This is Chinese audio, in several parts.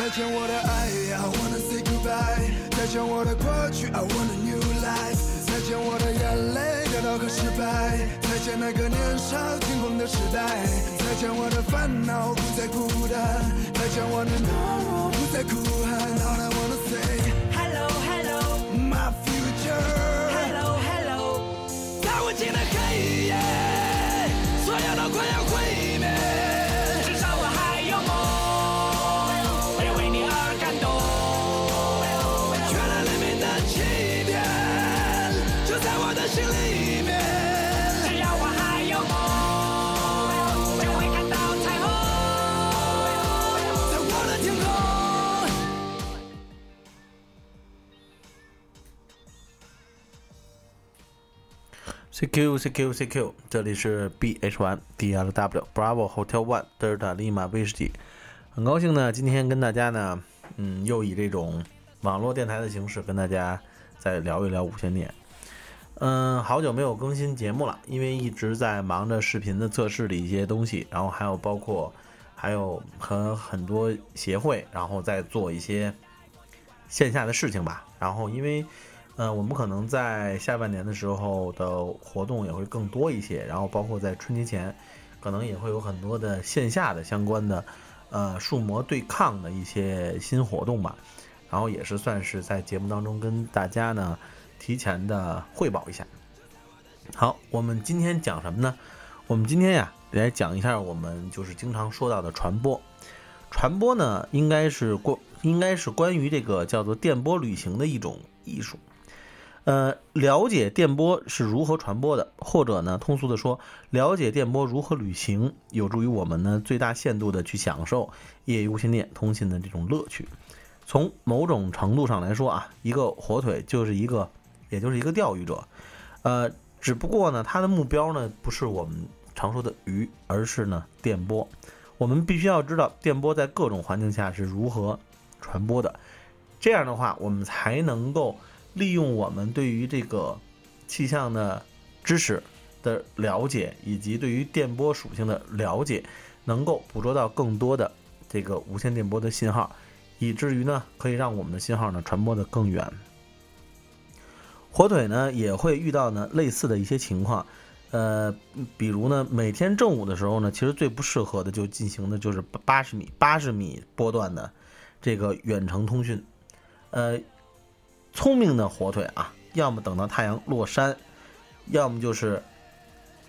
再见我的爱，I wanna say goodbye。再见我的过去，I want a new life。再见我的眼泪，跌倒和失败。再见那个年少轻狂的时代。再见我的烦恼，不再孤单。再见我的懦弱，不再哭喊。All I wanna say Hello Hello my future。Hello Hello，在无尽的黑夜，所有都快要毁灭里面。只要我还有梦，就会看到彩虹。在我的天空。CQ CQ CQ，这里是 BH One DLW Bravo Hotel One 德尔塔利马威士忌。很高兴呢，今天跟大家呢，嗯，又以这种网络电台的形式跟大家再聊一聊无线电。嗯，好久没有更新节目了，因为一直在忙着视频的测试的一些东西，然后还有包括还有和很多协会，然后再做一些线下的事情吧。然后因为呃，我们可能在下半年的时候的活动也会更多一些，然后包括在春节前，可能也会有很多的线下的相关的，呃，数模对抗的一些新活动吧。然后也是算是在节目当中跟大家呢提前的汇报一下。好，我们今天讲什么呢？我们今天呀来讲一下我们就是经常说到的传播。传播呢，应该是关应该是关于这个叫做电波旅行的一种艺术。呃，了解电波是如何传播的，或者呢，通俗的说，了解电波如何旅行，有助于我们呢最大限度的去享受业余无线电通信的这种乐趣。从某种程度上来说啊，一个火腿就是一个，也就是一个钓鱼者，呃，只不过呢，它的目标呢不是我们常说的鱼，而是呢电波。我们必须要知道电波在各种环境下是如何传播的，这样的话，我们才能够利用我们对于这个气象的知识的了解，以及对于电波属性的了解，能够捕捉到更多的这个无线电波的信号，以至于呢，可以让我们的信号呢传播的更远。火腿呢也会遇到呢类似的一些情况，呃，比如呢每天正午的时候呢，其实最不适合的就进行的就是八十米八十米波段的这个远程通讯，呃，聪明的火腿啊，要么等到太阳落山，要么就是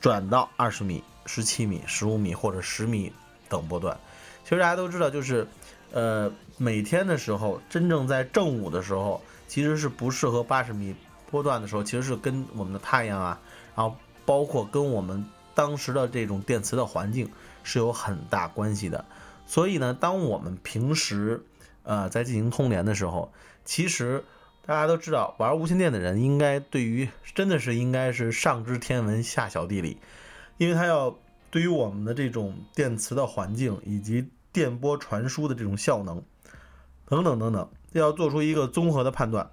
转到二十米、十七米、十五米或者十米等波段。其实大家都知道，就是呃每天的时候，真正在正午的时候，其实是不适合八十米波段的时候，其实是跟我们的太阳啊，然后包括跟我们当时的这种电磁的环境是有很大关系的。所以呢，当我们平时呃在进行通联的时候，其实大家都知道，玩无线电的人应该对于真的是应该是上知天文下晓地理，因为他要对于我们的这种电磁的环境以及电波传输的这种效能等等等等，要做出一个综合的判断，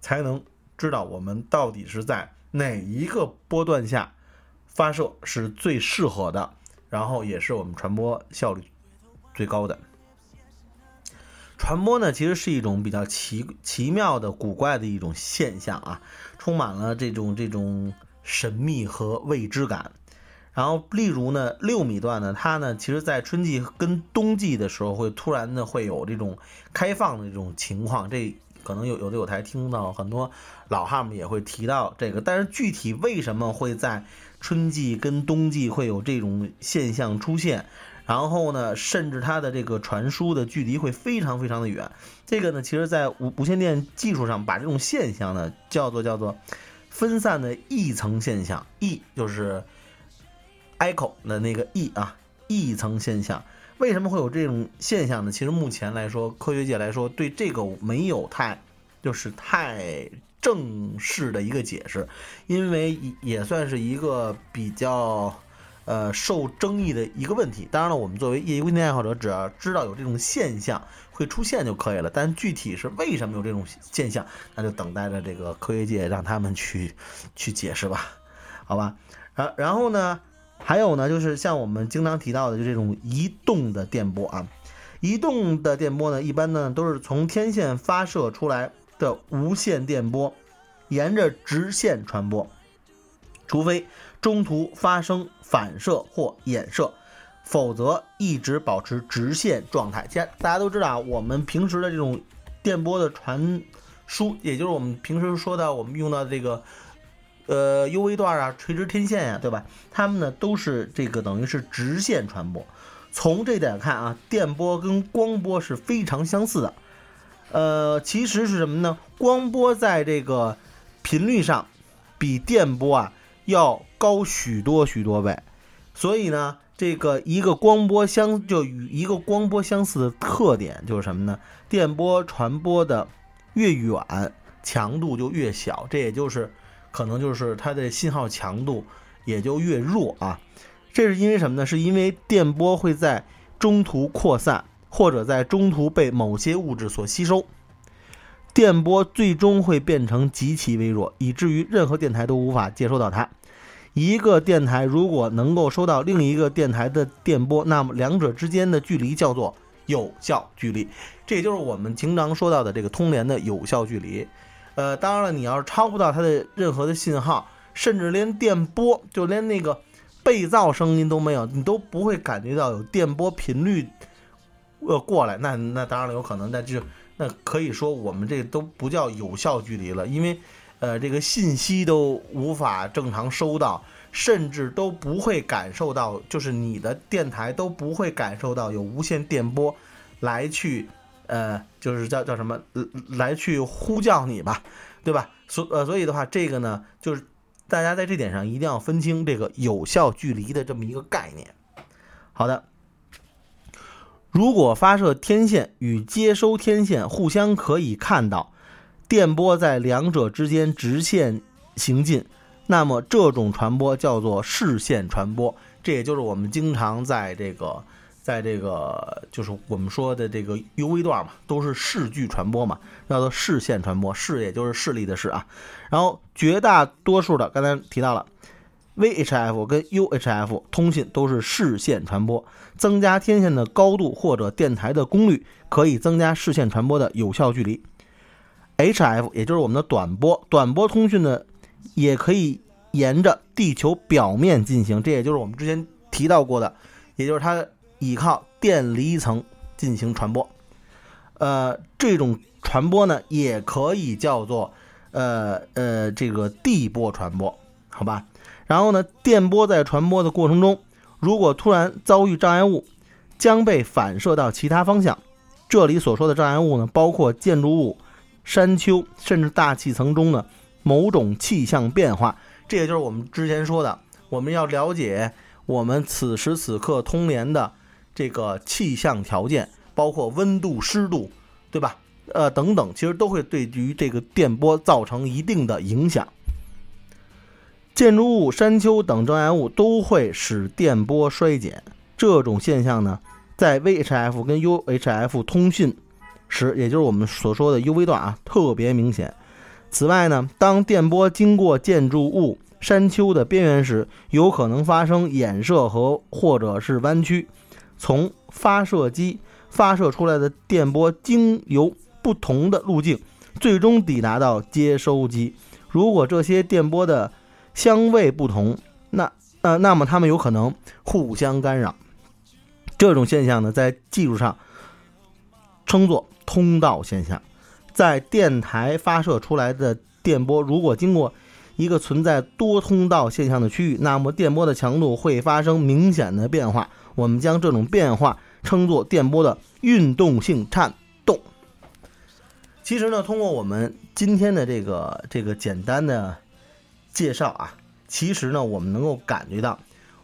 才能知道我们到底是在哪一个波段下发射是最适合的，然后也是我们传播效率最高的。传播呢，其实是一种比较奇奇妙的、古怪的一种现象啊，充满了这种这种神秘和未知感。然后，例如呢，六米段呢，它呢，其实在春季跟冬季的时候，会突然的会有这种开放的这种情况。这可能有有的有台听到很多老汉们也会提到这个，但是具体为什么会在春季跟冬季会有这种现象出现？然后呢，甚至它的这个传输的距离会非常非常的远。这个呢，其实在无无线电技术上，把这种现象呢叫做叫做分散的异层现象。异就是 echo 的那个异啊，异层现象。为什么会有这种现象呢？其实目前来说，科学界来说对这个没有太就是太正式的一个解释，因为也算是一个比较。呃受争议的一个问题。当然了，我们作为业余微电爱好者，只要知道有这种现象会出现就可以了。但具体是为什么有这种现象，那就等待着这个科学界让他们去去解释吧，好吧？然然后呢，还有呢，就是像我们经常提到的，就这种移动的电波啊，移动的电波呢，一般呢都是从天线发射出来的无线电波，沿着直线传播，除非中途发生反射或衍射，否则一直保持直线状态。现大家都知道啊，我们平时的这种电波的传输，也就是我们平时说的我们用到这个。呃，U V 段啊，垂直天线呀，对吧？它们呢都是这个等于是直线传播。从这点看啊，电波跟光波是非常相似的。呃，其实是什么呢？光波在这个频率上比电波啊要高许多许多倍。所以呢，这个一个光波相就与一个光波相似的特点就是什么呢？电波传播的越远，强度就越小。这也就是可能就是它的信号强度也就越弱啊。这是因为什么呢？是因为电波会在中途扩散，或者在中途被某些物质所吸收，电波最终会变成极其微弱，以至于任何电台都无法接收到它。一个电台如果能够收到另一个电台的电波，那么两者之间的距离叫做有效距离，这也就是我们经常说到的这个通联的有效距离。呃，当然了，你要是超不到它的任何的信号，甚至连电波，就连那个被噪声音都没有，你都不会感觉到有电波频率呃过来。那那当然了，有可能，那就那可以说我们这都不叫有效距离了，因为呃这个信息都无法正常收到，甚至都不会感受到，就是你的电台都不会感受到有无线电波来去。呃，就是叫叫什么来去呼叫你吧，对吧？所呃，所以的话，这个呢，就是大家在这点上一定要分清这个有效距离的这么一个概念。好的，如果发射天线与接收天线互相可以看到，电波在两者之间直线行进，那么这种传播叫做视线传播。这也就是我们经常在这个。在这个就是我们说的这个 U V 段嘛，都是视距传播嘛，叫做视线传播，视也就是视力的视啊。然后绝大多数的刚才提到了 V H F 跟 U H F 通信都是视线传播，增加天线的高度或者电台的功率，可以增加视线传播的有效距离。H F 也就是我们的短波，短波通讯呢也可以沿着地球表面进行，这也就是我们之前提到过的，也就是它。依靠电离层进行传播，呃，这种传播呢，也可以叫做呃呃这个地波传播，好吧？然后呢，电波在传播的过程中，如果突然遭遇障碍物，将被反射到其他方向。这里所说的障碍物呢，包括建筑物、山丘，甚至大气层中的某种气象变化。这也就是我们之前说的，我们要了解我们此时此刻通联的。这个气象条件包括温度、湿度，对吧？呃，等等，其实都会对于这个电波造成一定的影响。建筑物、山丘等障碍物都会使电波衰减。这种现象呢，在 VHF 跟 UHF 通讯时，也就是我们所说的 UV 段啊，特别明显。此外呢，当电波经过建筑物、山丘的边缘时，有可能发生衍射和或者是弯曲。从发射机发射出来的电波经由不同的路径，最终抵达到接收机。如果这些电波的相位不同，那呃，那么它们有可能互相干扰。这种现象呢，在技术上称作通道现象。在电台发射出来的电波，如果经过一个存在多通道现象的区域，那么电波的强度会发生明显的变化。我们将这种变化称作电波的运动性颤动。其实呢，通过我们今天的这个这个简单的介绍啊，其实呢，我们能够感觉到，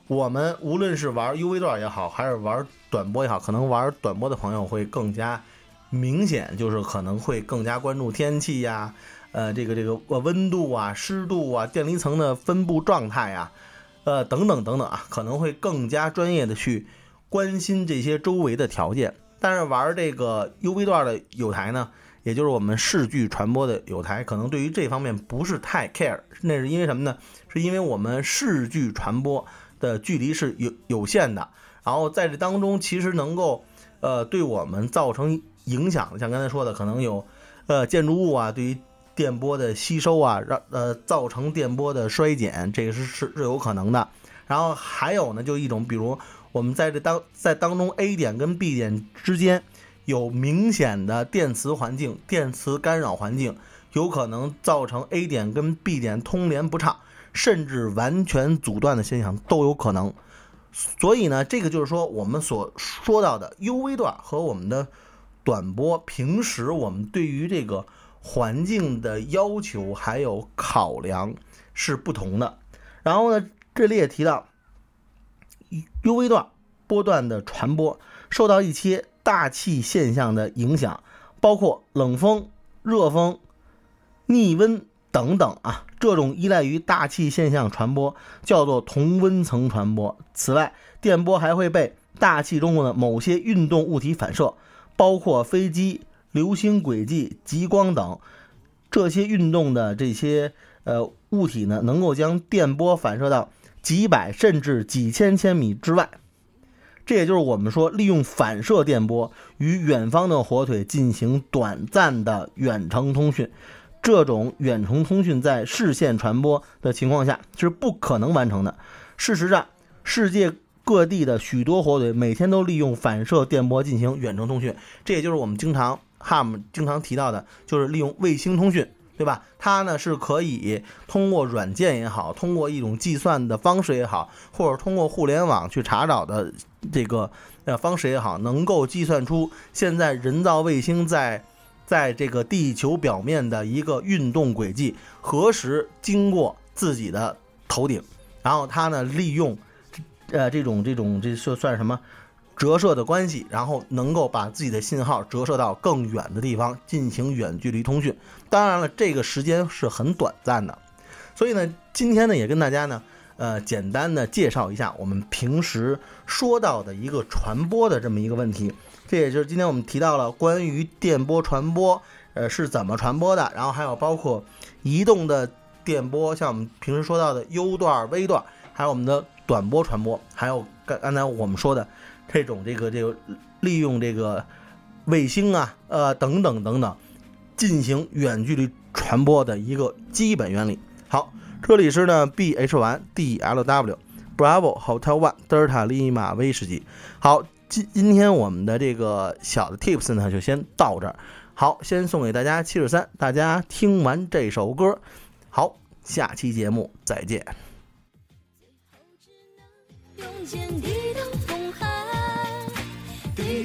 我们无论是玩 UV 段也好，还是玩短波也好，可能玩短波的朋友会更加明显，就是可能会更加关注天气呀，呃，这个这个呃温度啊、湿度啊、电离层的分布状态呀。呃，等等等等啊，可能会更加专业的去关心这些周围的条件。但是玩这个 UV 段的有台呢，也就是我们视距传播的有台，可能对于这方面不是太 care。那是因为什么呢？是因为我们视距传播的距离是有有限的，然后在这当中其实能够呃对我们造成影响的，像刚才说的，可能有呃建筑物啊，对于电波的吸收啊，让呃造成电波的衰减，这个是是是有可能的。然后还有呢，就一种比如。我们在这当在当中，A 点跟 B 点之间有明显的电磁环境、电磁干扰环境，有可能造成 A 点跟 B 点通联不畅，甚至完全阻断的现象都有可能。所以呢，这个就是说我们所说到的 UV 段和我们的短波，平时我们对于这个环境的要求还有考量是不同的。然后呢，这里也提到。UV 段波段的传播受到一些大气现象的影响，包括冷风、热风、逆温等等啊。这种依赖于大气现象传播叫做同温层传播。此外，电波还会被大气中的某些运动物体反射，包括飞机、流星轨迹、极光等。这些运动的这些呃物体呢，能够将电波反射到。几百甚至几千千米之外，这也就是我们说利用反射电波与远方的火腿进行短暂的远程通讯。这种远程通讯在视线传播的情况下是不可能完成的。事实上，世界各地的许多火腿每天都利用反射电波进行远程通讯。这也就是我们经常 HAM 经常提到的，就是利用卫星通讯。对吧？它呢是可以通过软件也好，通过一种计算的方式也好，或者通过互联网去查找的这个呃方式也好，能够计算出现在人造卫星在在这个地球表面的一个运动轨迹，何时经过自己的头顶，然后它呢利用呃这种这种这算算什么？折射的关系，然后能够把自己的信号折射到更远的地方进行远距离通讯。当然了，这个时间是很短暂的。所以呢，今天呢也跟大家呢，呃，简单的介绍一下我们平时说到的一个传播的这么一个问题。这也就是今天我们提到了关于电波传播，呃，是怎么传播的。然后还有包括移动的电波，像我们平时说到的 U 段、V 段，还有我们的短波传播，还有刚刚才我们说的。这种这个这个利用这个卫星啊，呃等等等等，进行远距离传播的一个基本原理。好，这里是呢 B H 1 D L W Bravo Hotel One Delta Lima 威士忌。好，今今天我们的这个小的 Tips 呢就先到这儿。好，先送给大家七十三，大家听完这首歌，好，下期节目再见。